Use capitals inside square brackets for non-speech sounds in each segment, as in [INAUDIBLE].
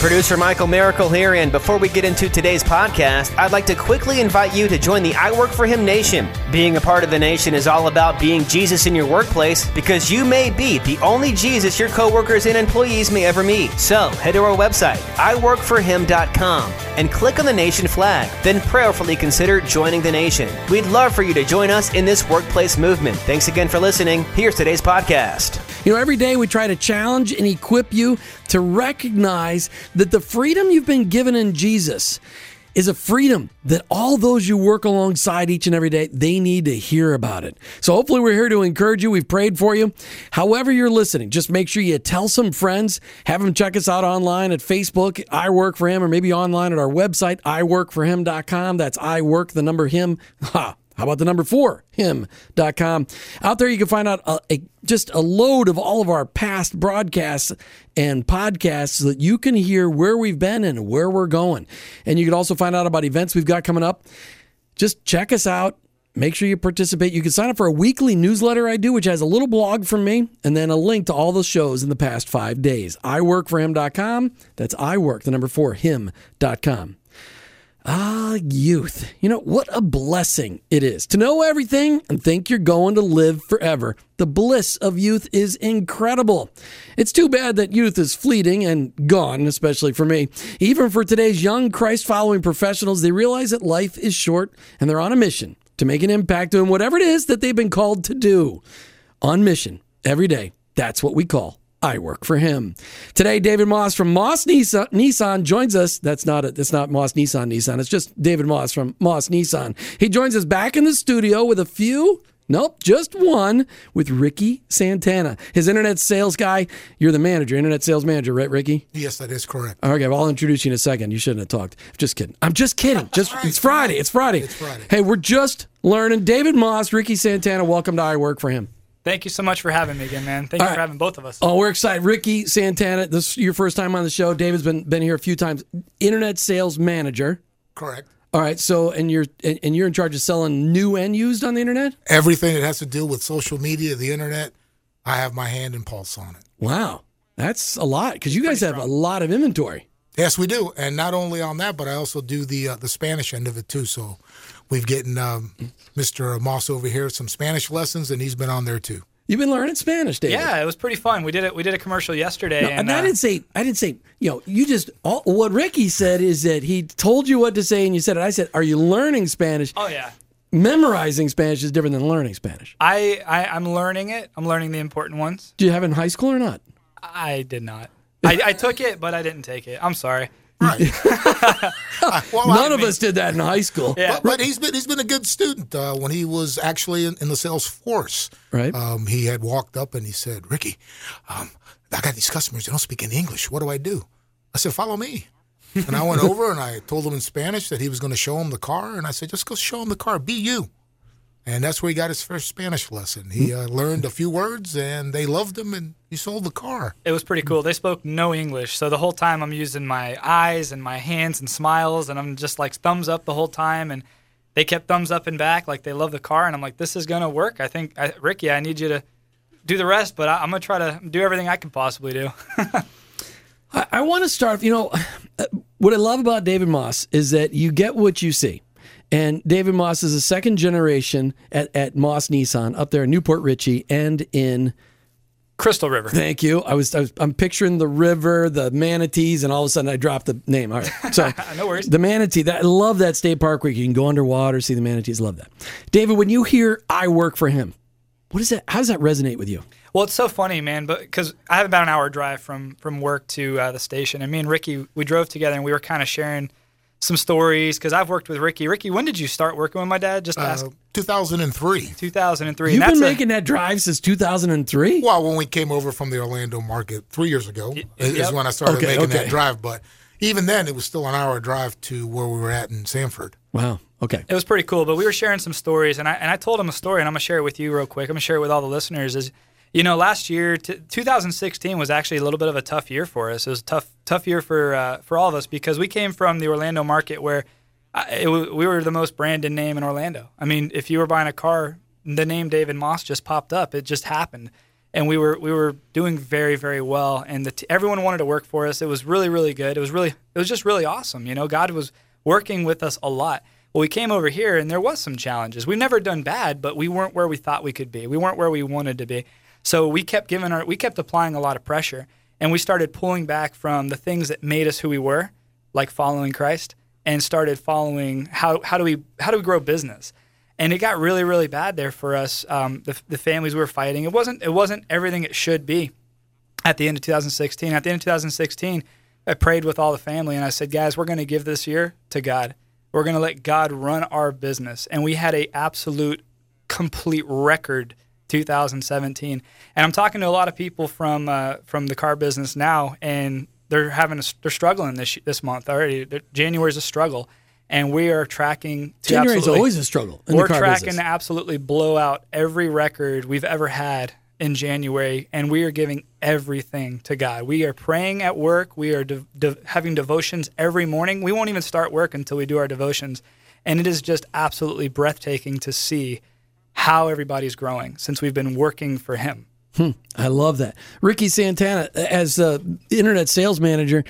Producer Michael Miracle here, and before we get into today's podcast, I'd like to quickly invite you to join the I Work for Him Nation. Being a part of the nation is all about being Jesus in your workplace because you may be the only Jesus your coworkers and employees may ever meet. So head to our website, iworkforhim.com, and click on the nation flag. Then prayerfully consider joining the nation. We'd love for you to join us in this workplace movement. Thanks again for listening. Here's today's podcast. You know, every day we try to challenge and equip you to recognize that the freedom you've been given in Jesus is a freedom that all those you work alongside each and every day they need to hear about it. So hopefully we're here to encourage you. We've prayed for you. However you're listening just make sure you tell some friends. Have them check us out online at facebook. I work for him or maybe online at our website iworkforhim.com that's i work the number him [LAUGHS] how about the number four, him.com? Out there, you can find out a, a, just a load of all of our past broadcasts and podcasts so that you can hear where we've been and where we're going. And you can also find out about events we've got coming up. Just check us out. Make sure you participate. You can sign up for a weekly newsletter I do, which has a little blog from me and then a link to all the shows in the past five days. I work for iWorkForHim.com. That's iWork, the number four, him.com. Ah, youth. You know, what a blessing it is to know everything and think you're going to live forever. The bliss of youth is incredible. It's too bad that youth is fleeting and gone, especially for me. Even for today's young Christ following professionals, they realize that life is short and they're on a mission to make an impact doing whatever it is that they've been called to do. On mission every day. That's what we call I work for him. Today, David Maus from Maus Nissan, joins us. That's not it. That's not Maus Nissan Nissan. It's just David Maus from Maus Nissan. He joins us back in the studio with a few. Nope, just one with Ricky Santana, his internet sales guy. You're the manager, internet sales manager, right, Ricky? Yes, that is correct. Okay, well, I'll introduce you in a second. You shouldn't have talked. Just kidding. I'm just kidding. [LAUGHS] Just right, it's Friday. It's Friday. It's Friday. Hey, we're just learning. David Maus, Ricky Santana. Welcome to I Work for Him. Thank you so much for having me again, man. Thank you All for having both of us. Oh, we're excited. Ricky Santana, this is your first time on the show. David's been been here a few times. Internet sales manager. Correct. All right, so and you're and and you're in charge of selling new and used on the internet. Everything that has to do with social media, the internet, I have my hand and pulse on it. Wow, that's a lot because you guys have a lot of inventory. Yes, we do, and not only on that, but I also do the uh, the Spanish end of it too. So we've getting um, Mr. Maus over here some Spanish lessons, and he's been on there too. You've been learning Spanish, David. Yeah, it was pretty fun. We did it. We did a commercial yesterday, No, and and I uh, didn't say I didn't say you know you just all, what Ricky said is that he told you what to say and you said it. I said, are you learning Spanish? oh yeah, Memorizing Spanish is different than learning Spanish. I, I I'm learning it. I'm learning the important ones. Do you have it in high school or not? I did not. I, I took it, but I didn't take it. I'm sorry. Right. [LAUGHS] Well, None I of us did that in high school. Yeah. But, but he's been he's been a good student. Uh, when he was actually in, in the sales force, Right. Um, he had walked up and he said, "Ricky, um, I got these customers. They don't speak any English. What do I do?" I said, "Follow me." and I went [LAUGHS] over and I told him in Spanish that he was going to show him the car, and I said, "Just go show him the car. Be you." And that's where he got his first Spanish lesson. He uh, learned a few words, and they loved him, and he sold the car. It was pretty cool. They spoke no English, so the whole time I'm using my eyes and my hands and smiles, and I'm just like thumbs up the whole time. And they kept thumbs up and back, like they love the car. And I'm like, this is gonna work. I think, I, Ricky, I need you to do the rest, but I, I'm gonna try to do everything I can possibly do. [LAUGHS] I, I want to start. You know, uh, [SIGHS] what I love about David Maus is that you get what you see. And David Maus is a second generation at, at Maus Nissan up there in New Port Richey and in Crystal River. Thank you. I was, I was I'm picturing the river, the manatees, and all of a sudden I dropped the name. All right, [LAUGHS] so No worries. The manatee. That I love that state park where you can go underwater, see the manatees. Love that. David, when you hear "I work for him," what is that? How does that resonate with you? Well, it's so funny, man, but because I have about an hour drive from from work to uh, the station, and me and Ricky we drove together, and we were kind of sharing some stories because I've worked with Ricky. Ricky, when did you start working with my dad? Just to ask. Uh, 2003. 2003. You've and been that's a- making that drive since 2003. Well, when we came over from the Orlando market three years ago, is yep. when I started Okay, making okay. that drive. But even then, it was still an hour drive to where we were at in Sanford. Wow. Okay. it was pretty cool. But we were sharing some stories, and I and I told him a story, and I'm gonna share it with you real quick. I'm gonna share it with all the listeners. Is you know, last year, t- 2016 was actually a little bit of a tough year for us. It was a tough, tough year for uh, for all of us because we came from the Orlando market where uh, we were the most branded name in Orlando. I mean, if you were buying a car, the name David Maus just popped up. It just happened. and we were we were doing very very well, and t- everyone wanted to work for us. It was really really good. It was really it was just really awesome. You know, God was working with us a lot. Well, we came over here, and there was some challenges. We've never done bad, but we weren't where we thought we could be. We weren't where we wanted to be. So we kept giving our we kept applying a lot of pressure, and we started pulling back from the things that made us who we were, like following Christ, and started following how how do we how do we grow business? And it got really really bad there for us um, the, the families we were fighting. It wasn't it wasn't everything it should be. At the end of 2016 at the end of 2016 i prayed with all the family and i said guys we're going to give this year to god. We're going to let god run our business. And we had a absolute complete record 2017 and i'm talking to a lot of people from uh, from the car business now and they're having a, they're struggling this this month already January is a struggle and we are tracking. January is always a struggle. we're tracking business. to absolutely blow out every record we've ever had in January, and we are giving everything to God. We are praying at work. We are de- de- having devotions every morning. We won't even start work until we do our devotions, and it is just absolutely breathtaking to see how everybody's growing since we've been working for Him. Hmm, I love that, Ricky Santana, as the internet sales manager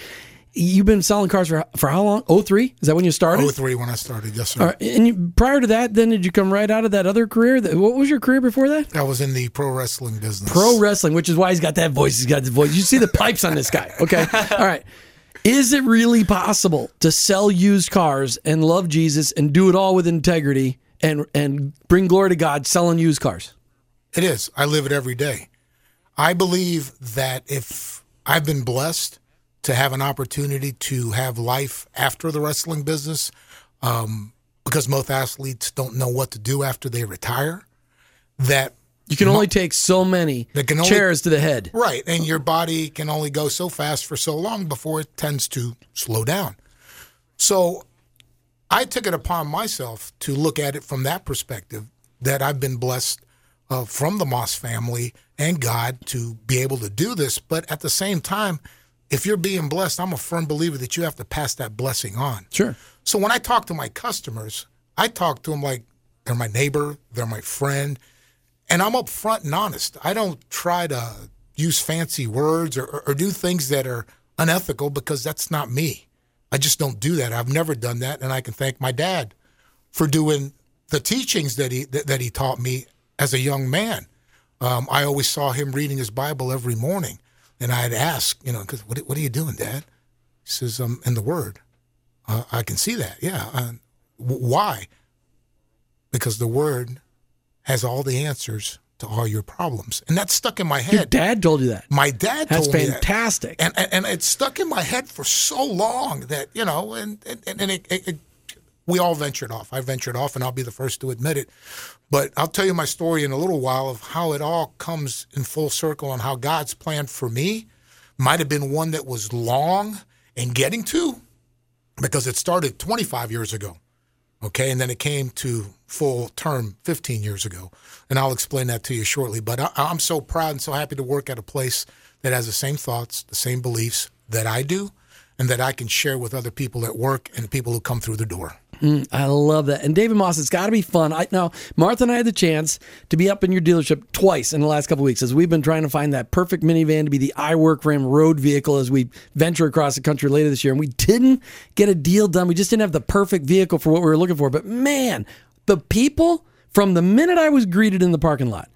You've been selling cars for for how long? 03? Is that when you started? 03 when I started, yes, sir. And you, prior to that, then did you come right out of that other career? What was your career before that? I was in the pro wrestling business. Pro wrestling, which is why he's got that voice. He's got the voice. You see the pipes on this guy. Okay. All right. Is it really possible to sell used cars and love Jesus and do it all with integrity and and bring glory to God selling used cars? It is. I live it every day. I believe that if I've been blessed to have an opportunity to have life after the wrestling business um, because most athletes don't know what to do after they retire. That you can only take so many only, chairs to the head. Right. And your body can only go so fast for so long before it tends to slow down. So I took it upon myself to look at it from that perspective that I've been blessed uh, from the Maus family and God to be able to do this. But at the same time, if you're being blessed, I'm a firm believer that you have to pass that blessing on. Sure. So when I talk to my customers, I talk to them like they're my neighbor, they're my friend, and I'm upfront and honest. I don't try to use fancy words or, or, or do things that are unethical because that's not me. I just don't do that. I've never done that, and I can thank my dad for doing the teachings that he that, he taught me as a young man. Um, I always saw him reading his Bible every morning. And I'd ask, you know, because what, what are you doing, Dad? He says, I'm um, in the Word. Uh, I can see that. Yeah. Uh, why? Because the Word has all the answers to all your problems. And that stuck in my head. Your dad told you that. My dad That's told fantastic. me that. And, and, and it stuck in my head for so long that, you know, and, and, and it, it, it, we all ventured off. I ventured off, and I'll be the first to admit it. But I'll tell you my story in a little while of how it all comes in full circle and how God's plan for me might have been one that was long in getting to because it started 25 years ago. Okay. And then it came to full term 15 years ago. And I'll explain that to you shortly. But I, am so proud and so happy to work at a place that has the same thoughts, the same beliefs that I do, and that I can share with other people at work and people who come through the door. Mm, I love that. And David Maus, it's got to be fun. I, now, Martha and I had the chance to be up in your dealership twice in the last couple weeks as we've been trying to find that perfect minivan to be the iWork him road vehicle as we venture across the country later this year. And we didn't get a deal done. We just didn't have the perfect vehicle for what we were looking for. But man, the people from the minute I was greeted in the parking lot,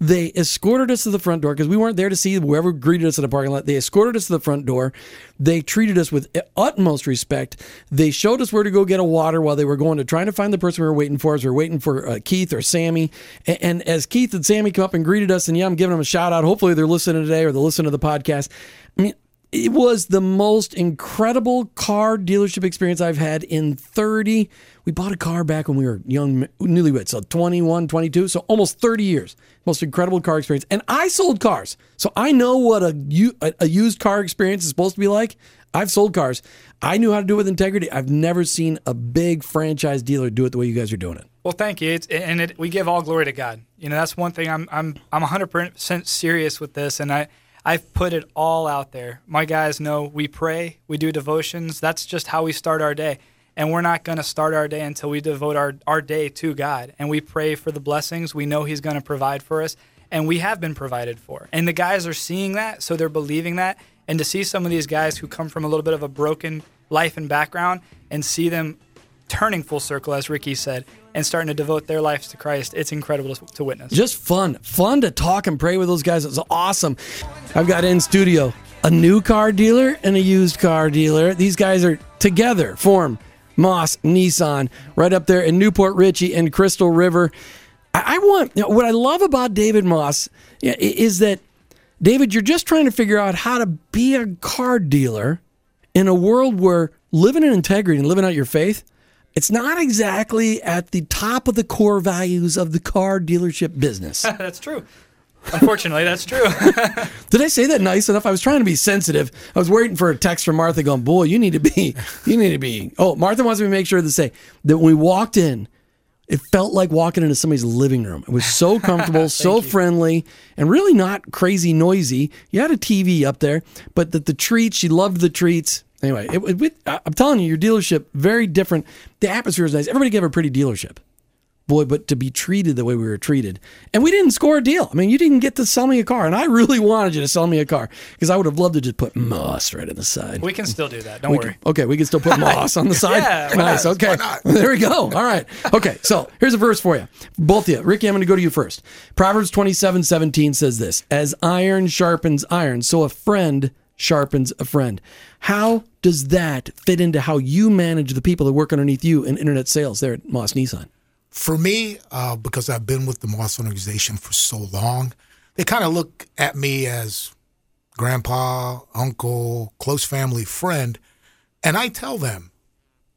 they escorted us to the front door because we weren't there to see whoever greeted us in the parking lot. They escorted us to the front door. They treated us with utmost respect. They showed us where to go get a water while they were going to trying to find the person we were waiting for. As we were waiting for uh, Keith or Sammy. And, and, as Keith and Sammy come up and greeted us, and yeah, I'm giving them a shout out. Hopefully they're listening today or they're listening to the podcast. I mean, it was the most incredible car dealership experience I've had in 30. We bought a car back when we were young, newlyweds, so 21, 22, so almost 30 years. Most incredible car experience. And I sold cars, so I know what a, a used car experience is supposed to be like. I've sold cars. I knew how to do it with integrity. I've never seen a big franchise dealer do it the way you guys are doing it. Well, thank you. It's, and it, we give all glory to God. You know, that's one thing I'm I'm I'm 100% serious with this, and I I've put it all out there. My guys know we pray, we do devotions. That's just how we start our day. And we're not going to start our day until we devote our, our day to God. And we pray for the blessings. We know He's going to provide for us. and we have been provided for. And the guys are seeing that, so they're believing that. And to see some of these guys who come from a little bit of a broken life and background and see them turning full circle, as Ricky said, and starting to devote their lives to Christ, it's incredible to, to witness. Just fun. Fun to talk and pray with those guys. It's awesome. I've got in studio a new car dealer and a used car dealer. These guys are together, form Maus Nissan, right up there in New Port Richey and Crystal River. I, I want, you know, what I love about David Maus is that, David, you're just trying to figure out how to be a car dealer in a world where living in integrity and living out your faith, it's not exactly at the top of the core values of the car dealership business. [LAUGHS] that's true. Unfortunately, that's true. [LAUGHS] Did I say that nice enough? I was trying to be sensitive. I was waiting for a text from Martha going, boy, you need to be, you need to be. Oh, Martha wants me to make sure to say that when we walked in, it felt like walking into somebody's living room. It was so [LAUGHS] comfortable, so friendly, and really not crazy noisy. You had a TV up there, but that the treats, she loved the treats. Anyway, it, it, I'm telling you, your dealership, very different. The atmosphere is nice. Everybody gave a pretty dealership boy, but to be treated the way we were treated. And we didn't score a deal. I mean, you didn't get to sell me a car, and I really wanted you to sell me a car because I would have loved to just put Maus right in the side. we can still do that. Don't We worry. can- okay, we can still put [LAUGHS] Maus on the side. Yeah, nice. not? Okay, [LAUGHS] there we go. All right. Okay, so here's a verse for you, both of you. Ricky, I'm going to go to you first. Proverbs 27, 17 says this: "As iron sharpens iron, so a friend sharpens a friend." How does that fit into how you manage the people that work underneath you in internet sales there at Maus Nissan? For me, uh, because I've been with the Maus organization for so long, they kind of look at me as grandpa, uncle, close family friend. And I tell them,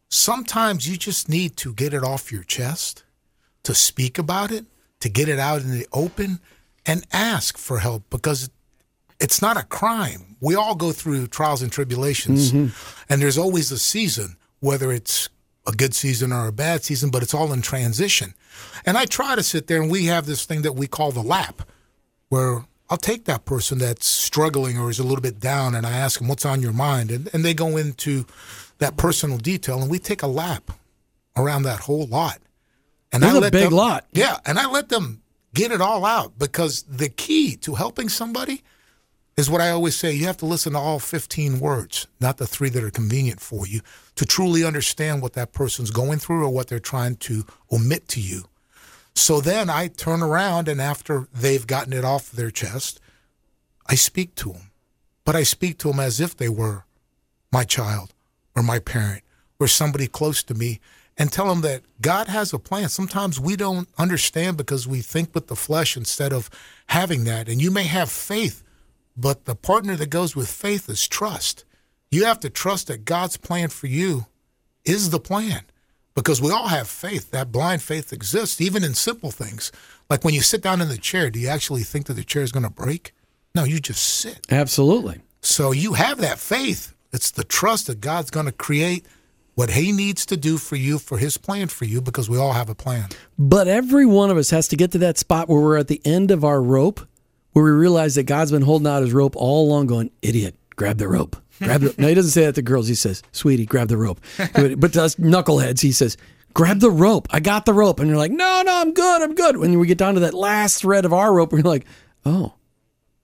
sometimes you just need to get it off your chest, to speak about it, to get it out in the open, and ask for help because it's not a crime. We all go through trials and tribulations, mm-hmm. and there's always a season, whether it's a good season or a bad season, but it's all in transition. And I try to sit there, and we have this thing that we call the lap, where I'll take that person that's struggling or is a little bit down, and I ask them, What's on your mind? And, and they go into that personal detail, and we take a lap around that whole lot. And That's a let big them- lot. Yeah, and I let them get it all out because the key to helping somebody is what I always say. You have to listen to all 15 words, not the three that are convenient for you, to truly understand what that person's going through or what they're trying to omit to you. So then I turn around and after they've gotten it off their chest, I speak to them. But I speak to them as if they were my child or my parent or somebody close to me and tell them that God has a plan. Sometimes we don't understand because we think with the flesh instead of having that. And you may have faith, but the partner that goes with faith is trust. You have to trust that God's plan for you is the plan because we all have faith. That blind faith exists, even in simple things. Like when you sit down in the chair, do you actually think that the chair is going to break? No, you just sit. Absolutely. So you have that faith. It's the trust that God's going to create what He needs to do for you, for His plan for you, because we all have a plan. But every one of us has to get to that spot where we're at the end of our rope, where we realize that God's been holding out his rope all along, going, idiot, grab the rope. Grab the No, he doesn't say that to girls. He says, sweetie, grab the rope. but to us knuckleheads, he says, grab the rope. I got the rope. And you're like, no, no, I'm good. I'm good. When we get down to that last thread of our rope, we're like, oh,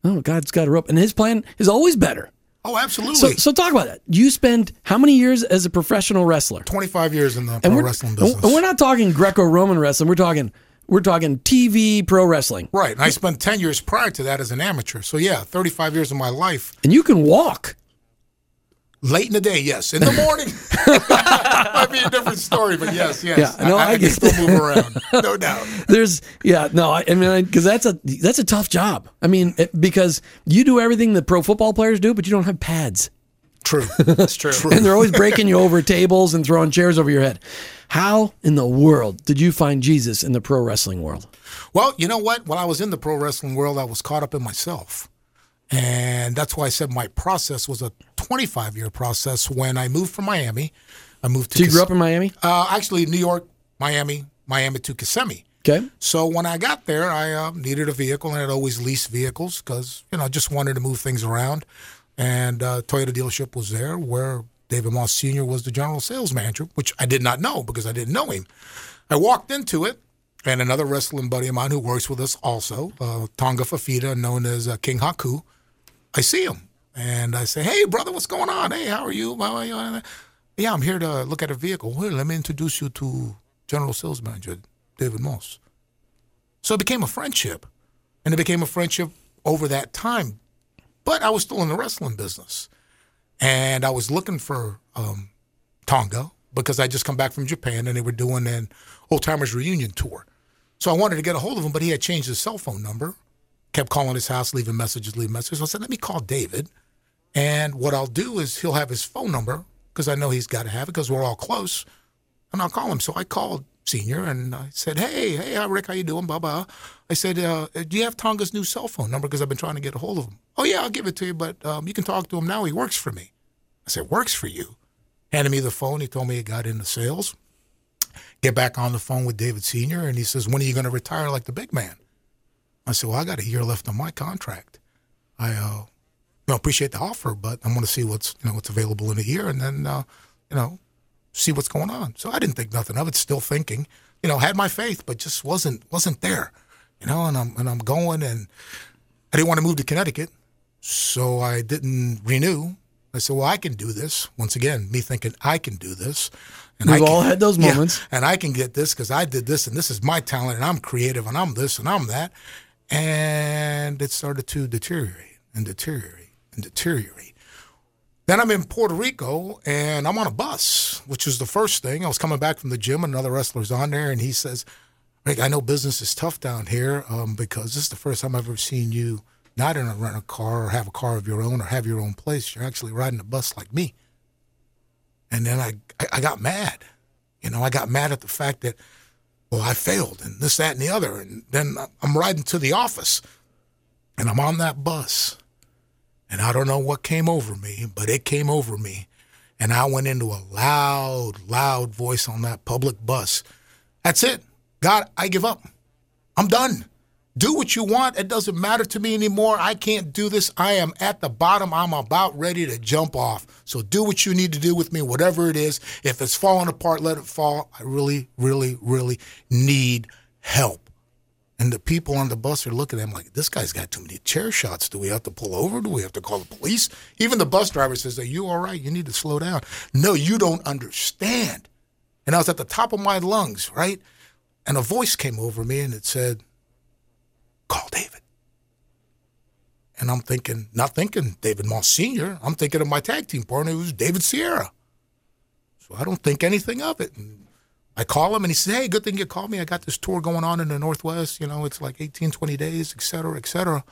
oh, God's got a rope. And his plan is always better. Oh, absolutely. So, so talk about that. You spend how many years as a professional wrestler? 25 years in the And pro wrestling and business. we're not talking Greco-Roman wrestling. We're talking we're talking TV pro wrestling. right. And I spent 10 years prior to that as an amateur. So, yeah, 35 years of my life. And you can walk. Late in the day, yes. In the morning, [LAUGHS] might be a different story, but yes, yes. Yeah, no, I I, can get still move around, [LAUGHS] no doubt. There's yeah, no, I, I mean because that's a that's a tough job. I mean it, because you do everything that pro football players do, but you don't have pads. True. [LAUGHS] That's true. And they're always breaking you over tables and throwing chairs over your head. How in the world did you find Jesus in the pro wrestling world? Well, you know what? When I was in the pro wrestling world, I was caught up in myself. And that's why I said my process was a 25 year process. When I moved from Miami, I moved to So you grew up in Miami? uh, actually New York, Miami, Miami to Kissimmee. Okay. So when I got there, I uh, needed a vehicle, and I'd always lease vehicles because you know I just wanted to move things around. And uh, Toyota dealership was there, where David Maus Sr. was the general sales manager, which I did not know because I didn't know him. I walked into it, and another wrestling buddy of mine who works with us also, uh, Tonga Fifita, known as uh, King Haku. I see him and I say, "Hey, brother, what's going on? Hey, how are you?" Yeah, I'm here to look at a vehicle. Well, let me introduce you to General Sales Manager David Maus. So it became a friendship, and it became a friendship over that time. But I was still in the wrestling business, and I was looking for um, Tonga because I just come back from Japan, and they were doing an old timers reunion tour. So I wanted to get a hold of him, but he had changed his cell phone number. Kept calling his house, leaving messages, leaving messages. So I said, let me call David. And what I'll do is he'll have his phone number because I know he's got to have it because we're all close, and I'll call him. So I called Senior and I said, "Hey, hey, Rick, how you doing?" Blah blah. I said, uh, "Do you have Tonga's new cell phone number? Because I've been trying to get a hold of him." Oh yeah, I'll give it to you, but um, you can talk to him now. He works for me. I said, "Works for you?" Handed me the phone. He told me he got into sales. Get back on the phone with David Senior, and he says, "When are you going to retire like the big man?" I said, "Well, I got a year left on my contract. I uh, you know, appreciate the offer, but I'm going to see what's you know what's available in a year, and then uh, you know see what's going on. So I didn't think nothing of it. Still thinking, you know, had my faith, but just wasn't wasn't there, you know. And I'm and I'm going, and I didn't want to move to Connecticut, so I didn't renew. I said, well, I can do this. Once again, me thinking I can do this. And We've all had those moments. Yeah, and I can get this because I did this, and this is my talent, and I'm creative, and I'm this, and I'm that. And it started to deteriorate and deteriorate and deteriorate. Then I'm in Puerto Rico and I'm on a bus, which was the first thing. I was coming back from the gym, and another wrestler's on there, and he says, Rick, I know business is tough down here um, because this is the first time I've ever seen you not in a rent a car or have a car of your own or have your own place. You're actually riding a bus like me. And then I, I got mad. You know, I got mad at the fact that, well, I failed and this, that, and the other. And then I'm riding to the office and I'm on that bus and I don't know what came over me, but it came over me. And I went into a loud, loud voice on that public bus. That's it. God, I give up. I'm done. Do what you want. It doesn't matter to me anymore. I can't do this. I am at the bottom. I'm about ready to jump off. So do what you need to do with me, whatever it is. If it's falling apart, let it fall. I really, really, really need help. And the people on the bus are looking at him like, this guy's got too many chair shots. Do we have to pull over? Do we have to call the police? Even the bus driver says, Are you all right? You need to slow down. No, you don't understand. And I was at the top of my lungs, right? And a voice came over me and it said, Call David. And I'm thinking, not thinking David Maus Sr., I'm thinking of my tag team partner who's David Sierra. So I don't think anything of it. And I call him and he says, Hey, good thing you called me. I got this tour going on in the Northwest. You know, it's like 18, 20 days, et cetera, et cetera.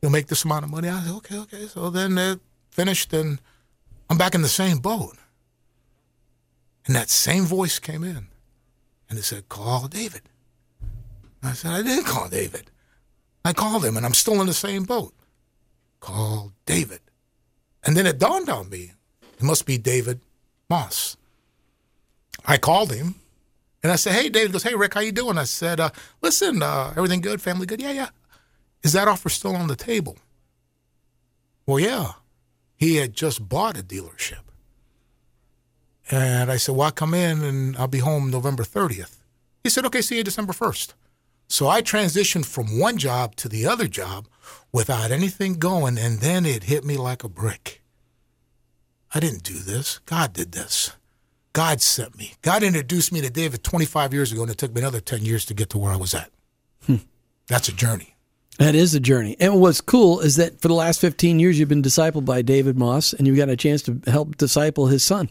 You'll make this amount of money. I said, Okay, okay. So then it finished and I'm back in the same boat. And that same voice came in and it said, Call David. I said, I didn't call David. I called him and I'm still in the same boat. Call David. And then it dawned on me it must be David Maus. I called him and I said, "Hey, David." goes, "Hey, Rick, how you doing?" I said, uh, "Listen, uh, everything good? Family good? Yeah, yeah. Is that offer still on the table?" Well, yeah. He had just bought a dealership, and I said, "Well, I'll come in and I'll be home November 30th." He said, "Okay, see you December 1st." So I transitioned from one job to the other job without anything going, and then it hit me like a brick. I didn't do this. God did this. God sent me. God introduced me to David 25 years ago, and it took me another 10 years to get to where I was at. Hmm. That's a journey. That is a journey. And what's cool is that for the last 15 years, you've been discipled by David Maus, and you've got a chance to help disciple his son.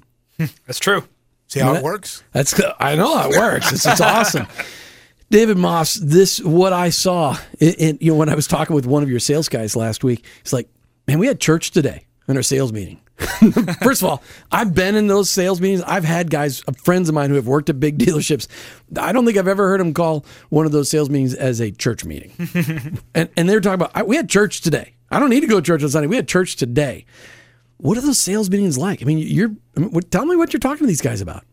That's true. See how it works? That's I know how it works. It's, it's awesome. [LAUGHS] David Maus, this what I saw. In, in, you know, when I was talking with one of your sales guys last week, he's like, "Man, we had church today in our sales meeting." [LAUGHS] First of all, I've been in those sales meetings. I've had guys, uh, friends of mine who have worked at big [LAUGHS] dealerships. I don't think I've ever heard them call one of those sales meetings as a church meeting. [LAUGHS] and, and they were talking about, we had church today. I don't need to go to church on Sunday. We had church today. What are those sales meetings like? I mean, you're, I mean, tell me what you're talking to these guys about.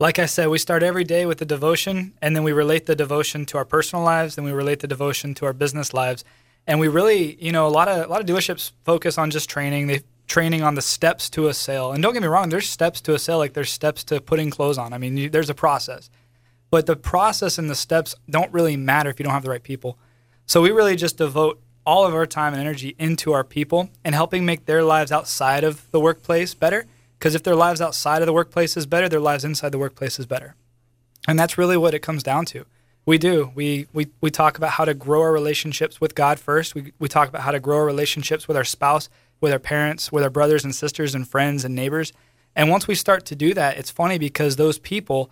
Like I said, we start every day with the devotion, and then we relate the devotion to our personal lives, then we relate the devotion to our business lives and we really, you know, a lot of a lot of dealerships focus on just training. They training on the steps to a sale. And don't get me wrong, there's steps to a sale, like there's steps to putting clothes on. I mean, you, there's a process. but the process and the steps don't really matter if you don't have the right people. So we really just devote all of our time and energy into our people and helping make their lives outside of the workplace better. Because if their lives outside of the workplace is better, their lives inside the workplace is better. And that's really what it comes down to. We do. We, we, we talk about how to grow our relationships with God first. We, we talk about how to grow our relationships with our spouse, with our parents, with our brothers and sisters and friends and neighbors. And once we start to do that, it's funny because those people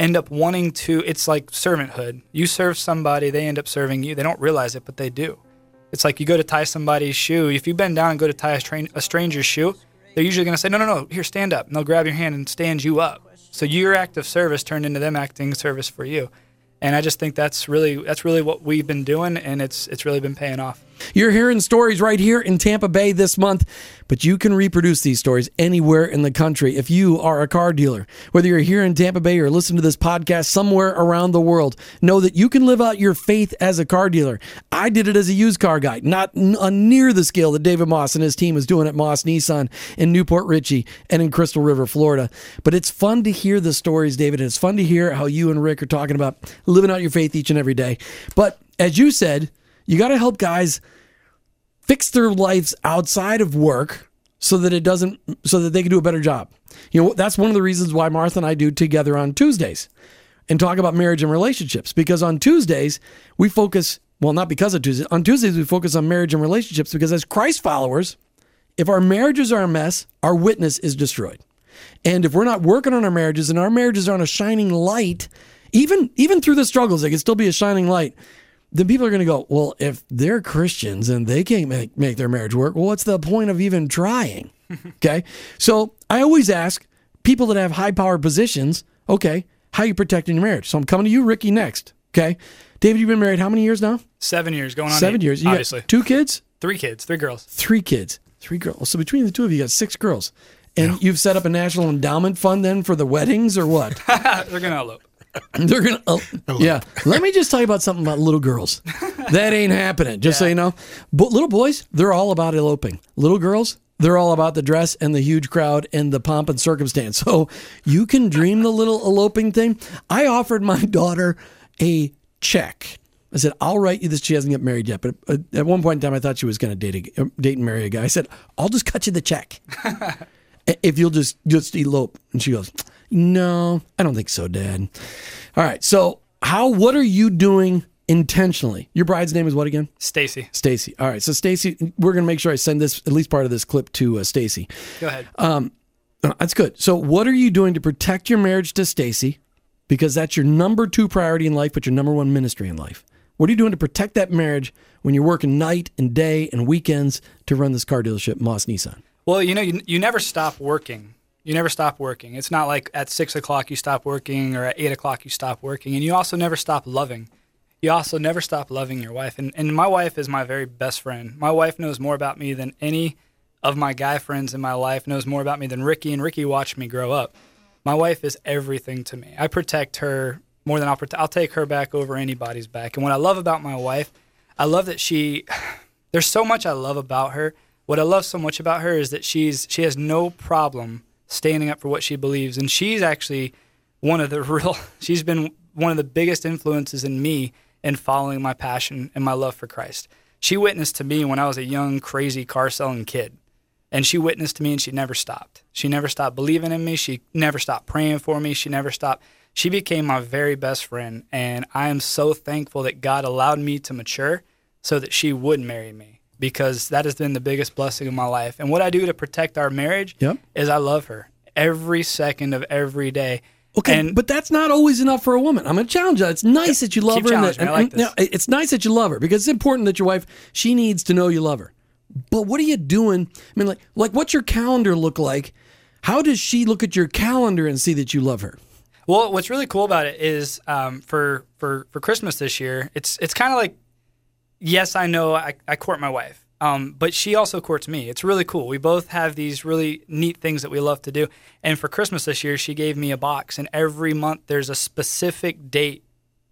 end up wanting to, it's like servanthood. You serve somebody, they end up serving you. They don't realize it, but they do. It's like you go to tie somebody's shoe. If you bend down and go to tie a, a stranger's shoe, they're usually going to say, no, no, no, here, stand up. And they'll grab your hand and stand you up. So your act of service turned into them acting service for you. And I just think that's really that's really what we've been doing, and it's it's really been paying off. You're hearing stories right here in Tampa Bay this month, but you can reproduce these stories anywhere in the country if you are a car dealer. Whether you're here in Tampa Bay or listen to this podcast somewhere around the world, know that you can live out your faith as a car dealer. I did it as a used car guy, not n- uh, near the scale that David Maus and his team is doing at Maus Nissan in New Port Richey and in Crystal River, Florida. But it's fun to hear the stories, David. And it's fun to hear how you and Rick are talking about living out your faith each and every day. But as you said, you got to help guys fix their lives outside of work so that it doesn't so that they can do a better job. You know, that's one of the reasons why Martha and I do together on Tuesdays and talk about marriage and relationships because on Tuesdays we focus well not because of Tuesdays on Tuesdays we focus on marriage and relationships because as Christ followers if our marriages are a mess our witness is destroyed. And if we're not working on our marriages and our marriages aren't a shining light even even through the struggles they can still be a shining light then people are going to go, well, if they're Christians and they can't make, make their marriage work, well, what's the point of even trying? [LAUGHS] okay. So I always ask people that have high power positions, okay, how you protecting your marriage? So I'm coming to you, Ricky, next. Okay. David, you've been married how many years now? Seven years, going on Seven eight, years. You obviously. two kids? Three kids, three girls. Three kids. Three girls. So between the two of you, you got six girls. And yeah. you've set up a national endowment fund then for the weddings or what? [LAUGHS] They're going to elope. [CLEARS THROAT] They're gonna, oh, yeah. Let me just tell you about something about little girls. That ain't happening. Just yeah. so you know, but little boys, they're all about eloping. Little girls, they're all about the dress and the huge crowd and the pomp and circumstance. So you can dream the little eloping thing. I offered my [LAUGHS] daughter a check. I said, I'll write you this. She hasn't got married yet, but uh, at one point in time, I thought she was going to date a, uh, date and marry a guy. I said, I'll just cut you the check [LAUGHS] if you'll just just elope. And she goes, no, I don't think so, Dad. All right. So, how? What are you doing intentionally? Your bride's name is what again? Stacy. Stacy. All right. So, Stacy, we're gonna make sure I send this at least part of this clip to uh, Stacy. Go ahead. Um, uh, that's good. So, what are you doing to protect your marriage to Stacy? Because that's your number two priority in life, but your number one ministry in life. What are you doing to protect that marriage when you're working night and day and weekends to run this car dealership, Maus Nissan? Well, you know, you, you never stop working you never stop working. It's not like at six o'clock you stop working or at eight o'clock you stop working. And you also never stop loving. You also never stop loving your wife. And, and my wife is my very best friend. My wife knows more about me than any of my guy friends in my life, knows more about me than Ricky. And Ricky watched me grow up. My wife is everything to me. I protect her more than I'll protect. I'll take her back over anybody's back. And what I love about my wife, I love that she, [SIGHS] there's so much I love about her. What I love so much about her is that she's, she has no problem standing up for what she believes. And she's actually one of the [LAUGHS] real, she's been one of the biggest influences in me in following my passion and my love for Christ. She witnessed to me when I was a young, crazy car selling kid. And she witnessed to me and she never stopped. She never stopped believing in me. She never stopped praying for me. She never stopped. She became my very best friend. And I am so thankful that God allowed me to mature so that she would marry me because that has been the biggest blessing of my life. And what I do to protect our marriage yep. is I love her every second of every day. Okay, and, but that's not always enough for a woman. I'm going to challenge that. It's nice that you love her. And, that, and, like and, it's nice that you love her because it's important that your wife she needs to know you love her. But what are you doing? I mean, like, like what's your calendar look like? How does she look at your calendar and see that you love her? Well, what's really cool about it is um, for for for Christmas this year, it's it's kind of like yes, I know I, I court my wife, um, but she also courts me. It's really cool. We both have these really neat things that we love to do. And for Christmas this year, she gave me a box, and every month there's a specific date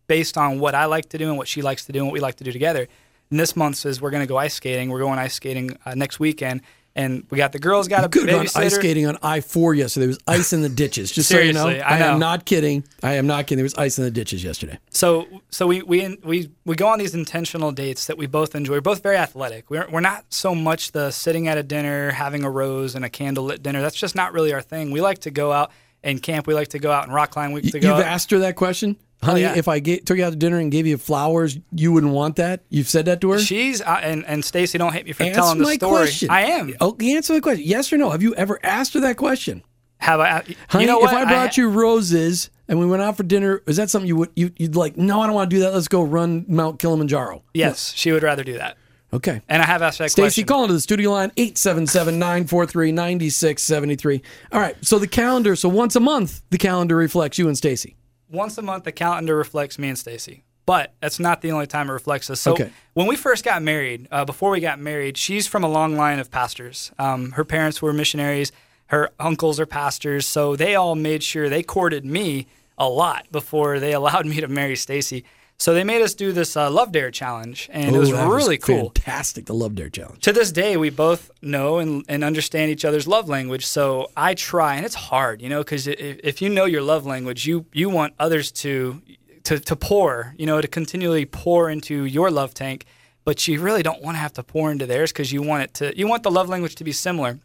based on what I like to do and what she likes to do and what we like to do together. And this month says we're going to go ice skating. We're going ice skating uh, next weekend. And we got the girls got a Good on babysitter. ice skating on I four yesterday. There was ice in the ditches. Just so you know, I know. am not kidding. I am not kidding. There was ice in the ditches yesterday. So so we we we we go on these intentional dates that we both enjoy. We're both very athletic. We're we're not so much the sitting at a dinner, having a rose and a candlelit dinner. That's just not really our thing. We like to go out and camp. We like to go out and rock climb. We like to go. You've out- asked her that question, honey. yeah. If I ga- took you out to dinner and gave you flowers, you wouldn't want that. You've said that to her. She's uh, and and Stacy, don't hate me for Answer telling the story. question. I am. Oh, the answer the question. Yes or no? Have you ever asked her that question? Have I? Honey, you know what? if I brought ha- you roses and we went out for dinner, is that something you would you, you'd like? No, I don't want to do that. Let's go run Mount Kilimanjaro. yes, she would rather do that. Okay. And I have asked that Stacy, question. call into the studio line 877-943-9673. All right. So the calendar, so once a month, the calendar reflects you and Stacy. Once a month the calendar reflects me and Stacy. But that's not the only time it reflects us. So Okay. when we first got married, uh, before we got married, she's from a long line of pastors. Um, her parents were missionaries. Her uncles are pastors. So they all made sure they courted me a lot before they [LAUGHS] allowed me to marry Stacy. So they made us do this uh, Love Dare challenge, and it was that really cool. Fantastic. The Love Dare Challenge. to this day, we both know and, and understand each other's love language. So I try, and it's hard, you know, because if, if you know your love language, you you want others to to to pour, you know, to continually pour into your love tank, but you really don't want to have to pour into theirs because you want it to you want the love language to be similar.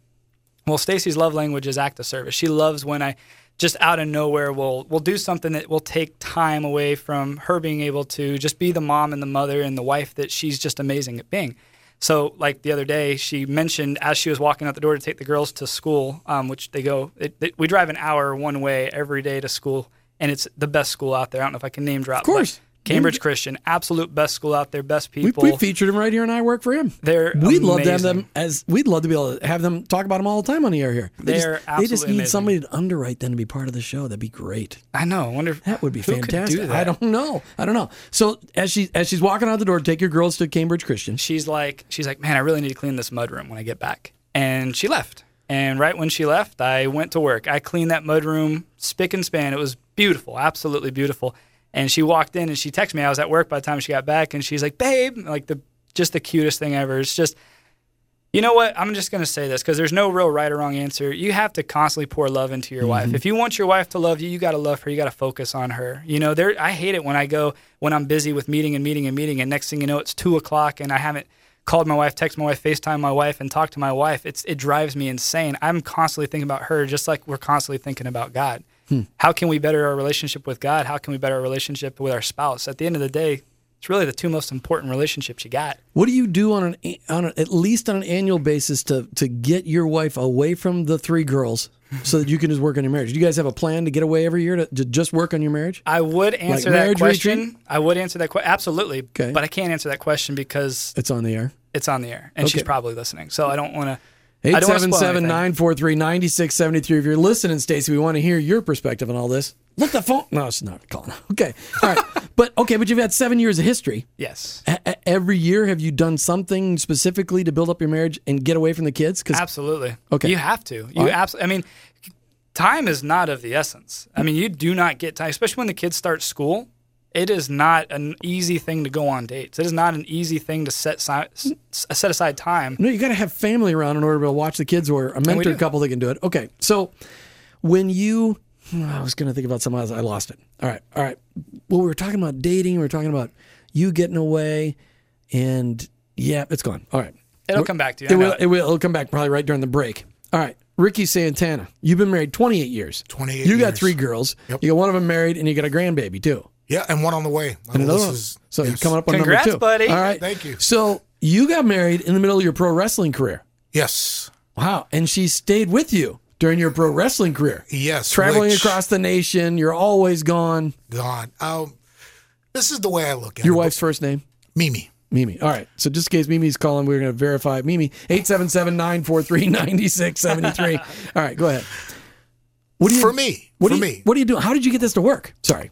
Well, Stacy's love language is act of service. She loves when I just out of nowhere will will do something that will take time away from her being able to just be the mom and the mother and the wife that she's just amazing at being. So, like the other day, she mentioned as she was walking out the door to take the girls to school, um, which they go, it, they, we drive an hour one way every day to school, and it's the best school out there. I don't know if I can name drop. Of course. Cambridge Christian, absolute best school out there, best people. we featured him right here, and I work for him. They're We'd love to have them as we'd love to be able to have them talk about them all the time on the air here. They They're just, they just need amazing. somebody to underwrite them to be part of the show. That'd be great. I know. I wonder if That would be who could do fantastic. that? I don't know. I don't know. So as she as she's walking out the door take your girls to Cambridge Christian, she's like she's like man i really need to clean this mudroom when i get back and she left and right when she left i went to work i cleaned that mudroom spick and span it was beautiful absolutely beautiful and she walked in and she texted me. I was at work by the time she got back and she's like babe like the just the cutest thing ever. It's just you know what? I'm just going to say this because there's no real right or wrong answer. You have to constantly pour love into your wife. Mm-hmm. If you want your wife to love you you got to love her. You got to focus on her. You know there i hate it when i go when i'm busy with meeting and meeting and meeting and next thing you know it's two o'clock and i haven't called my wife text my wife facetime my wife and talked to my wife. It's it drives me insane. I'm constantly thinking about her just like we're constantly thinking about god how can we better our relationship with god how can we better our relationship with our spouse at the end of the day it's really the two most important relationships you got what do you do on an on a, at least on an annual basis to to get your wife away from the three girls so that you can just work on your marriage? Do you guys have a plan to get away every year to, to just work on your marriage? I would answer that question. retreat? I would answer that question. Absolutely. Okay. But I can't answer that question because It's on the air. it's on the air and she's probably listening. So I don't want to. I don't wanna spoil 877 anything. 943 9673. If you're listening, Stacy, we want to hear your perspective on all this. Look the phone. No, it's not calling. [LAUGHS] Okay. All right. but okay, but you've had seven years of history. Yes. E- Every year, have you done something specifically to build up your marriage and get away from the kids? Because Absolutely. Okay. You have to. You right. absolutely. I mean, time is not of the essence. I mean, you do not get time, especially when the kids start school. It is not an easy thing to go on dates. It is not an easy thing to set si- set aside time. no, you got to have family around in order to be able to watch the kids or a mentor do. couple that can do it. Okay. So when you, I was going to think about something else. I lost it. All right. All right. Well, we were talking about dating. We were talking about you getting away. And yeah, it's gone. All right. It'll come back to you. It will, it. it will. It'll come back probably right during the break. All right. Ricky Santana, you've been married 28 years. 28 You got years. three girls. Yep. You got one of them married, and you got a grandbaby too. Yeah, and one on the way. And another oldest one. is- So you're coming up on Congrats, number two, buddy. All right. Thank you. So you got married in the middle of your pro wrestling career. Yes, Wow. And she stayed with you during your pro wrestling career. yes. Traveling which- across the nation. You're always gone. God. Um, this is the way I look at Your it. Your wife's first name? Mimi. Mimi. All right. So just in case Mimi's calling, we're going to verify Mimi. 877-943-9673. [LAUGHS] All right. Go ahead. What do you, For me. what for do you, me. What do you do? How did you get this to work? Sorry.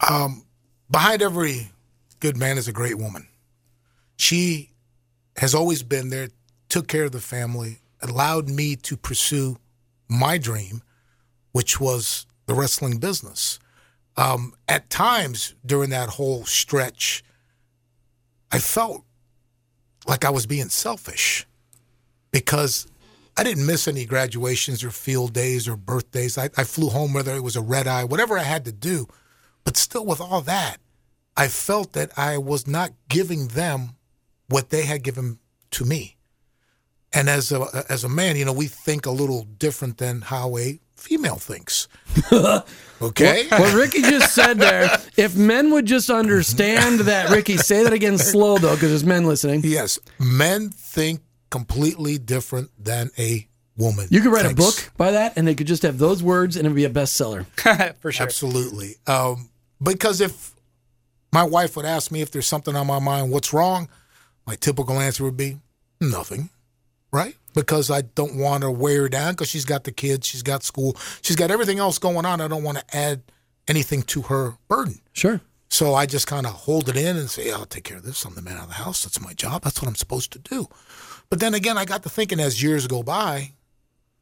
Behind every good man is a great woman. She has always been there, took care of the family, allowed me to pursue my dream, which was the wrestling business. Um, at times during that whole stretch, I felt like I was being selfish because I didn't miss any graduations or field days or birthdays. I, I flew home whether it was a red eye, whatever I had to do. But still, with all that, I felt that I was not giving them what they had given to me. And as a as a man, you know, we think a little different than how a female thinks. [LAUGHS] okay. What Ricky just said there, if men would just understand that, Ricky, say that again slow though, because there's men listening. Yes, men think completely different than a woman. You could write thinks. a book by that, and they could just have those words, and it'd be a bestseller. [LAUGHS] for sure. Absolutely. Um, because if my wife would ask me if there's something on my mind, what's wrong? My typical answer would be nothing, right? Because I don't want to wear her down because she's got the kids, she's got school, she's got everything else going on. I don't want to add anything to her burden. Sure. So I just kind of hold it in and say, I'll take care of this. I'm the man of the house. That's my job. That's what I'm supposed to do. But then again, I got to thinking as years go by,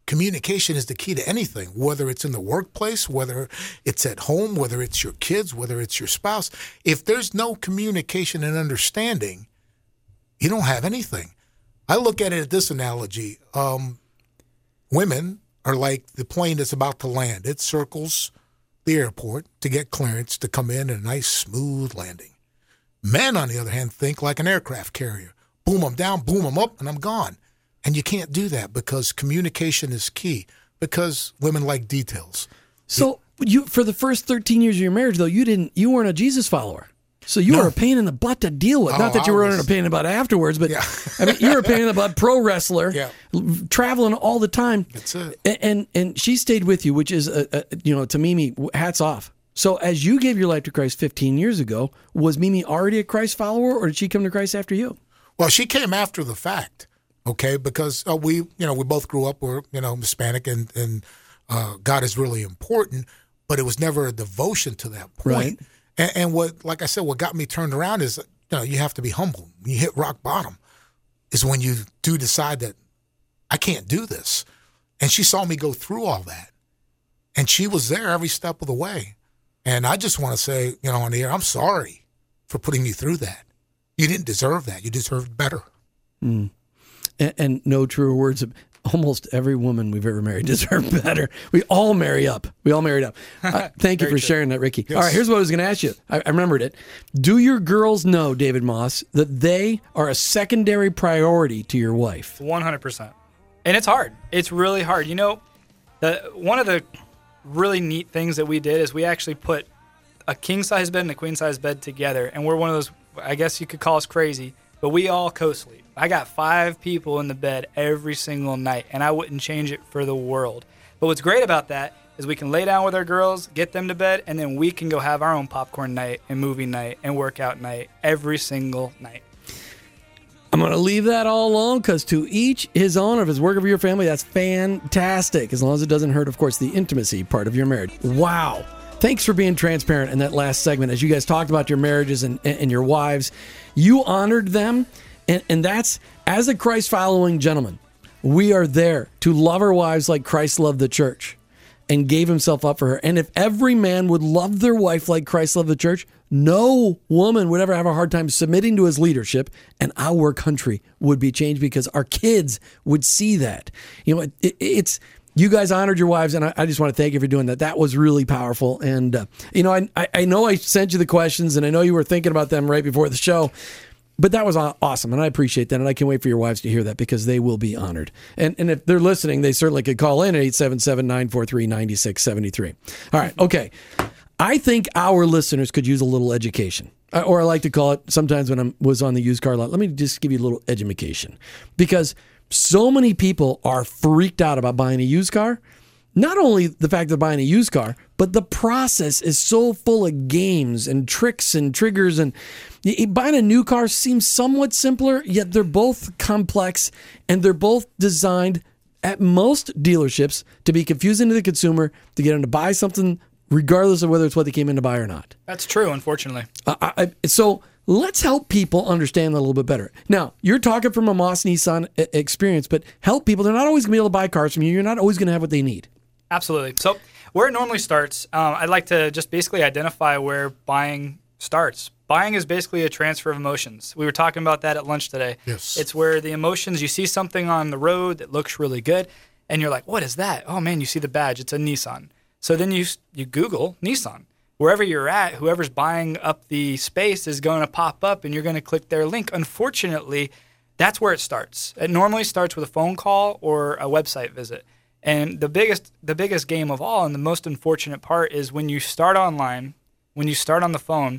communication is the key to anything, whether it's in the workplace, whether it's at home, whether it's your kids, whether it's your spouse. If there's no communication and understanding, you don't have anything. I look at it at this analogy. Um, women are like the plane that's about to land. It circles the airport to get clearance to come in and a nice, smooth landing. Men, on the other hand, think like an aircraft carrier. Boom, I'm down, boom, I'm up, and I'm gone. And you can't do that because communication is key. Because women like details. So you, for the first 13 years of your marriage, though, you didn't, you weren't a Jesus follower. So you No. were a pain in the butt to deal with. Oh, Not that you were was- a pain in the butt afterwards, but Yeah. [LAUGHS] I mean, you were a pain in the butt pro wrestler, Yeah. traveling all the time. That's it. And and she stayed with you, which is, a, a, you know, to Mimi, hats off. So as you gave your life to Christ 15 years ago, was Mimi already a Christ follower, or did she come to Christ after you? Well, she came after the fact, okay? Because uh, we, you know, we both grew up, we're, you know, Hispanic, and and uh, God is really important, but it was never a devotion to that point. Right. And, and what, like I said, what got me turned around is, you know, you have to be humble. When you hit rock bottom, is when you do decide that I can't do this. And she saw me go through all that, and she was there every step of the way. And I just want to say, you know, on the air, I'm sorry for putting you through that. You didn't deserve that. You deserved better. And, and no truer words. Almost every woman we've ever married [LAUGHS] deserved better. We all marry up. We all married up. [LAUGHS] Uh, thank you for sharing that, Ricky. All right, here's what I was going to ask you. I, I remembered it. Do your girls know, David Maus, that they are a secondary priority to your wife? One hundred percent, and it's hard. It's really hard. You know, the one of the really neat things that we did is we actually put a king size bed and a queen size bed together, and we're one of those. I guess you could call us crazy, but we all co-sleep. I got five people in the bed every single night, and I wouldn't change it for the world. But what's great about that is we can lay down with our girls, get them to bed, and then we can go have our own popcorn night and movie night and workout night every single night. I'm going to leave that all alone because to each his own. If it's working for your family, that's fantastic. As long as it doesn't hurt, of course, the intimacy part of your marriage. Wow. Thanks for being transparent in that last segment. As you guys talked about your marriages and, and your wives, you honored them. And, and that's, as a Christ following gentleman, we are there to love our wives like Christ loved the church and gave himself up for her. And if every man would love their wife like Christ loved the church, no woman would ever have a hard time submitting to his leadership, and our country would be changed because our kids would see that. You know, it, it, it's you guys honored your wives, and I, I just want to thank you for doing that. That was really powerful. And uh, you know, I, I know I sent you the questions, and I know you were thinking about them right before the show. But that was awesome, and I appreciate that, and I can't wait for your wives to hear that because they will be honored. And and if they're listening, they certainly could call in at 877-943-9673. All right, okay. I think our listeners could use a little education. Uh, Or I like to call it sometimes when I was on the used car lot, let me just give you a little education. Because so many people are freaked out about buying a used car. Not only the fact they're buying a used car, but the process is so full of games and tricks and triggers. And buying a new car seems somewhat simpler, yet they're both complex and they're both designed at most dealerships to be confusing to the consumer to get them to buy something, regardless of whether it's what they came in to buy or not. That's true, unfortunately. I, I, so let's help people understand that a little bit better. Now, you're talking from a Maus Nissan experience, but help people. They're not always going to be able to buy cars from you. You're not always going to have what they need. Absolutely. So where it normally starts, um, I'd like to just basically identify where buying starts. Buying is basically a transfer of emotions. We were talking about that at lunch today. Yes. It's where the emotions, you see something on the road that looks really good, and you're like, what is that? Oh man, you see the badge, it's a Nissan. So then you, you Google Nissan. Wherever you're at, whoever's buying up the space is going to pop up and you're going to click their link. Unfortunately, that's where it starts. It normally starts with a phone call or a website visit. And the biggest the biggest game of all and the most unfortunate part is when you start online, when you start on the phone,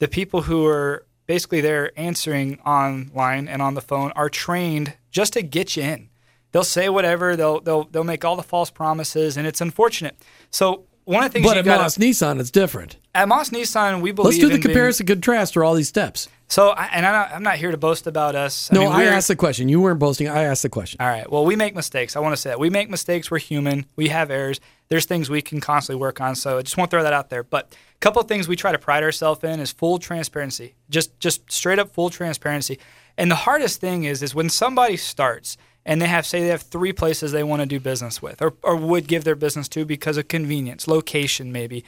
the people who are basically there answering online and on the phone are trained just to get you in. They'll say whatever, they'll they'll they'll make all the false promises and it's unfortunate. So one of the things But at gotta, Maus Nissan, it's different. at Maus Nissan, we believe Let's do the in being- comparison contrast or all these steps. so, I, and I'm not, I'm not here to boast about us. No, mean, I asked the question. You weren't boasting. I asked the question. All right. Well, we make mistakes. I want to say that we make mistakes. We're human. We have errors. There's things we can constantly work on. So I just want to throw that out there. But a couple of things we try to pride ourselves in is full transparency. Just just straight up full transparency. And the hardest thing is is when somebody starts and they have say they have three places they want to do business with or, or would give their business to because of convenience, location maybe.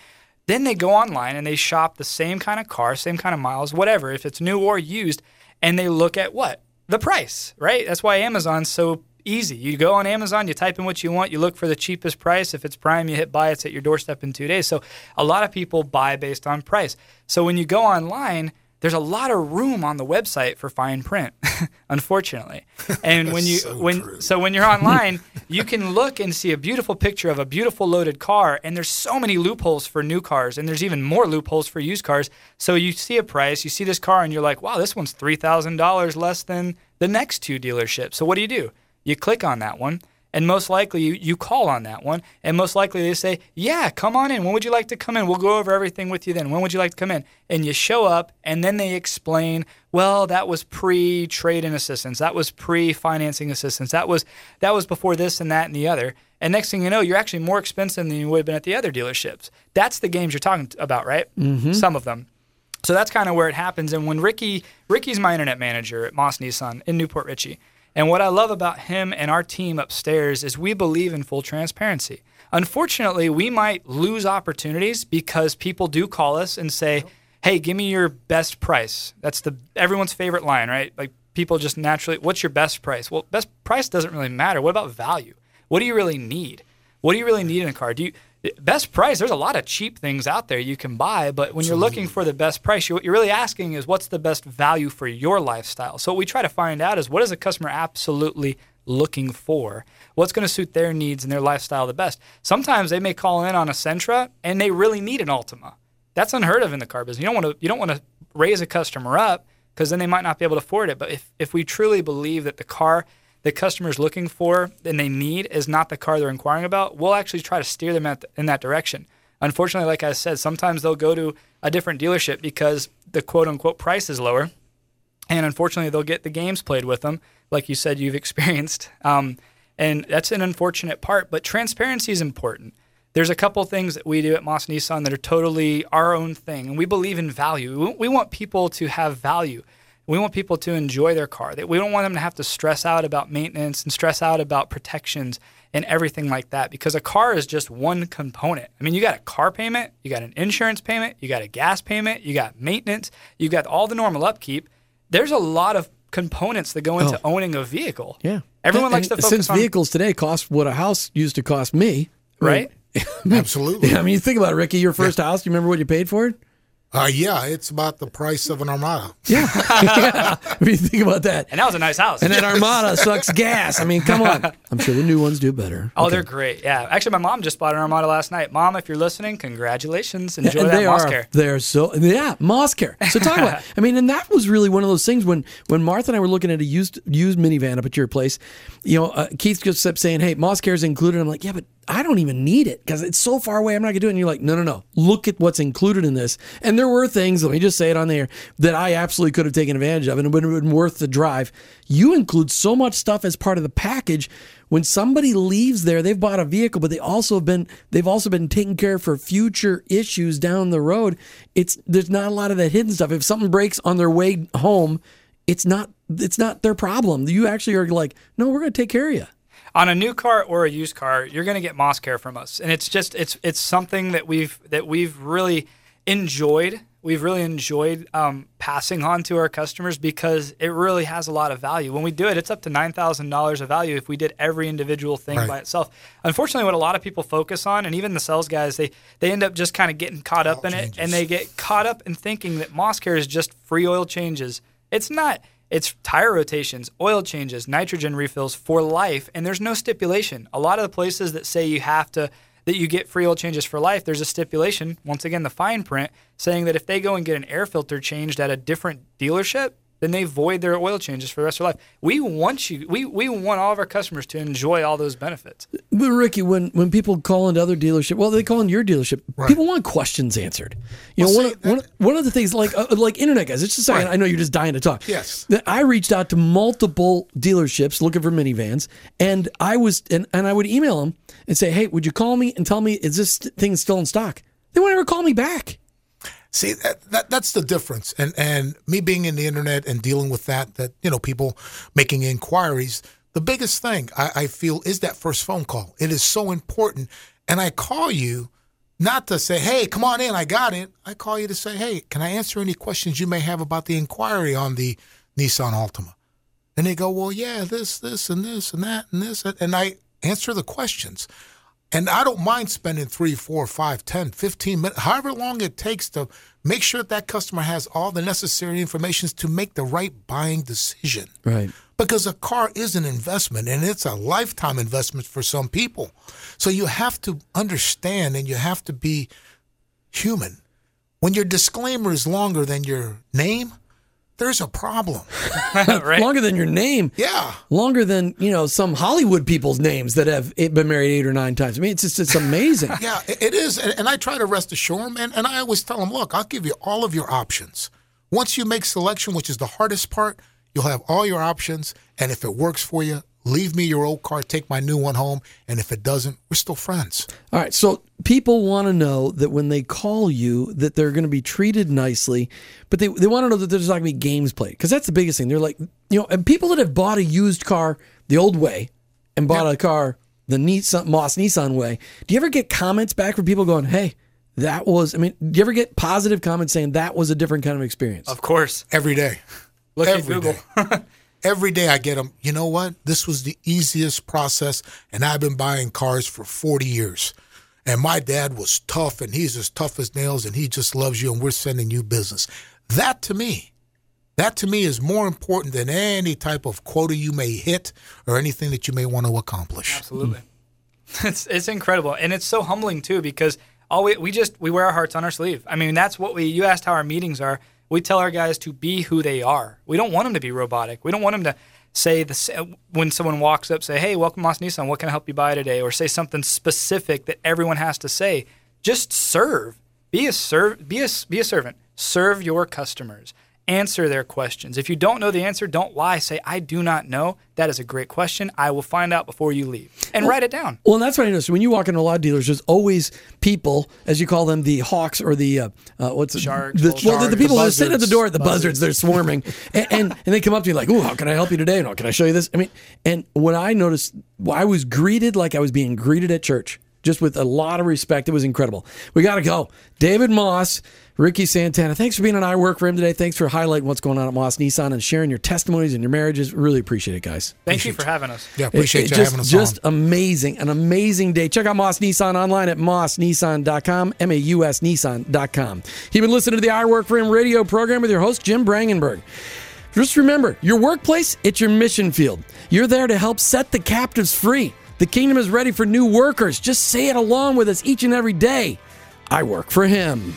Then they go online and they shop the same kind of car, same kind of miles, whatever, if it's new or used, and they look at what? The price, right? That's why Amazon's so easy. You go on Amazon, you type in what you want, you look for the cheapest price. If it's Prime, you hit buy, it's at your doorstep in two days. So a lot of people buy based on price. So when you go online, there's a lot of room on the website for fine print, [LAUGHS] unfortunately. [LAUGHS] And when you So when true. so when you're online, you can look and see a beautiful picture of a beautiful loaded car, and there's so many loopholes for new cars, and there's even more loopholes for used cars. So you see a price, you see this car, and you're like, wow, this one's three thousand dollars less than the next two dealerships. So what do you do? You click on that one, and most likely you, you call on that one, and most likely they say, yeah, come on in. When would you like to come in? We'll go over everything with you then. When would you like to come in? And you show up, and then they explain, well, that was pre trade in assistance, that was pre financing assistance, that was that was before this and that and the other. And next thing you know, you're actually more expensive than you would have been at the other dealerships. That's the games you're talking about, right? Mm-hmm. Some of them. So that's kind of where it happens. And when Ricky, Ricky's my internet manager at Maus Nissan in New Port Richey. And what I love about him and our team upstairs is we believe in full transparency. Unfortunately, we might lose opportunities because people do call us and say, "Hey, give me your best price." That's the everyone's favorite line, right? Like people just naturally, "What's your best price?" Well, best price doesn't really matter. What about value? What do you really need? What do you really need in a car? Do you best price? There's a lot of cheap things out there you can buy, but when you're looking for the best price, you, what you're really asking is what's the best value for your lifestyle. So what we try to find out is what is the customer absolutely looking for? What's going to suit their needs and their lifestyle the best? Sometimes they may call in on a Sentra and they really need an Altima. That's unheard of in the car business. You don't want to you don't want to raise a customer up because then they might not be able to afford it. But if if we truly believe that the car the customer's looking for and they need is not the car they're inquiring about, we'll actually try to steer them at in that direction. Unfortunately, like I said, sometimes they'll go to a different dealership because the quote unquote price is lower. And unfortunately, they'll get the games played with them, like you said you've [LAUGHS] experienced. Um, and that's an unfortunate part, but transparency is important. There's a couple things that we do at Maus Nissan that are totally our own thing, and we believe in value. We want people to have value. We want people to enjoy their car. That we don't want them to have to stress out about maintenance and stress out about protections and everything like that because a car is just one component. I mean, you got a car payment, you got an insurance payment, you got a gas payment, you got maintenance, you got all the normal upkeep. There's a lot of components that go into oh. owning a vehicle. Yeah. Everyone And- likes to focus since on vehicles today cost what a house used to cost me, right. [LAUGHS] Absolutely. I mean, you think about it, Ricky. Your first house. Do you remember what you paid for it? Uh, yeah, it's about the price of an Armada. [LAUGHS] Yeah. yeah. I mean, think about that. And that was a nice house. And that Armada sucks gas. I mean, come on. [LAUGHS] I'm sure the new ones do better. Oh, they're great. Yeah. Actually, my mom just bought an Armada last night. Mom, if you're listening, congratulations. Enjoy and that they Maus are care. they're so yeah maus care so talk about [LAUGHS] i mean and that was really one of those things when when martha and i were looking at a used used minivan up at your place you know uh, keith just kept saying hey maus care is included i'm like yeah but i don't even need it because it's so far away i'm not gonna do it. And you're like no no no. Look at what's included in this. And there were things let me just say it on there that i absolutely could have taken advantage of and it would have been worth the drive. You include so much stuff as part of the package. When somebody leaves there they've bought a vehicle but they also have been they've also been taken care of for future issues down the road. It's there's not a lot of that hidden stuff. If something breaks on their way home it's not it's not their problem. You actually are like no we're going to take care of you on a new car or a used car, you're going to get Maus Care from us, and it's just it's it's something that we've that we've really enjoyed. we've really enjoyed um, passing on to our customers because it really has a lot of value. When we do it, it's up to nine thousand dollars of value if we did every individual thing Right. by itself. Unfortunately, what a lot of people focus on, and even the sales guys, they they end up just kind of getting caught up All in it, and they get caught up in thinking that Maus Care is just free oil changes. It's not. It's tire rotations, oil changes, nitrogen refills for life, and there's no stipulation. A lot of the places that say you have to that you get free oil changes for life, there's a stipulation, once again the fine print, saying that if they go and get an air filter changed at a different dealership, then they void their oil changes for the rest of their life. We want you we, we want all of our customers to enjoy all those benefits. But Ricky, when when people call into other dealership, well, they call in your dealership. People want questions answered. You know, Well, one, see, of, one, of- one of the things like uh, like internet guys. It's just a second. Right. I know you're just dying to talk. Yes. That I reached out to multiple dealerships looking for minivans, and I was and, and I would email them and say, "Hey, would you call me and tell me is this thing still in stock?" They would never call me back. See that, that that's the difference, and and me being in the internet and dealing with that, that you know people making inquiries. The biggest thing I, I feel is that first phone call. It is so important, and I call you not to say, "Hey, come on in, I got it." I call you to say, "Hey, can I answer any questions you may have about the inquiry on the Nissan Altima?" And they go, "Well, yeah, this, this, and this, and that, and this," and I answer the questions. And I don't mind spending three, four, five, 10, 15 minutes, however long it takes to make sure that, that customer has all the necessary information to make the right buying decision. Right. Because a car is an investment and it's a lifetime investment for some people. So you have to understand and you have to be human. When your disclaimer is longer than your name, there's a problem. [LAUGHS] right? Longer than your name. Yeah. Longer than you know some Hollywood people's names that have been married eight or nine times. I mean, it's just it's amazing. [LAUGHS] Yeah, it it is. And, and I try to rest assure them. And, and I always tell them, look, I'll give you all of your options. Once you make selection, which is the hardest part, you'll have all your options. And if it works for you, leave me your old car, take my new one home. And if it doesn't, we're still friends. All right, so people want to know that when they call you, that they're going to be treated nicely, but they, they want to know that there's not going to be games played because that's the biggest thing. They're like, you know, and people that have bought a used car the old way and bought a car the Nissan Maus Nissan way. Do you ever get comments back from people going, "Hey, that was"? I mean, do you ever get positive comments saying that was a different kind of experience? Of course. Every day. Look at Every Google. [LAUGHS] Every day I get them. You know what? This was the easiest process, and I've been buying cars for 40 years. And my dad was tough, and he's as tough as nails, and he just loves you, and we're sending you business. That to me, that to me is more important than any type of quota you may hit or anything that you may want to accomplish. Absolutely. [LAUGHS] It's it's incredible, and it's so humbling too because all we we just we wear our hearts on our sleeve. I mean, that's what we. You asked how our meetings are. We tell our guys to be who they are. We don't want them to be robotic. We don't want them to say the uh, when someone walks up, say, "Hey, welcome, Maus Nissan. What can I help you buy today?" Or say something specific that everyone has to say. Just serve. Be a serve. Be a be a servant. Serve your customers. Answer their questions. If you don't know the answer, don't lie. Say, "I do not know." That is a great question. I will find out before you leave, and write it down. Well, that's what I noticed. When you walk into a lot of dealers, there's always people, as you call them, the hawks or the uh, uh, what's it? Sharks, The, well, the, the people The that sit at the door, the buzzards, they're swarming, [LAUGHS] and, and and they come up to you like, "Ooh, how can I help you today? No, can I show you this?" I mean, and when I noticed, I was greeted like I was being greeted at church, just with a lot of respect. It was incredible. We got to go. David Maus, Ricky Santana. Thanks for being on I Work for Him today. Thanks for highlighting what's going on at Maus Nissan and sharing your testimonies and your marriages. Really appreciate it, guys. Thank you for having us. Yeah, appreciate It- you just, having us just on. amazing, an amazing day. Check out Maus Nissan online at mausnissan.com, M-A-U-S Nissan.com. You've been listening to the I Work for Him radio program with your host, Jim Brangenberg. Just remember, your workplace, it's your mission field. You're there to help set the captives free. The kingdom is ready for new workers. Just say it along with us each and every day. I work for him.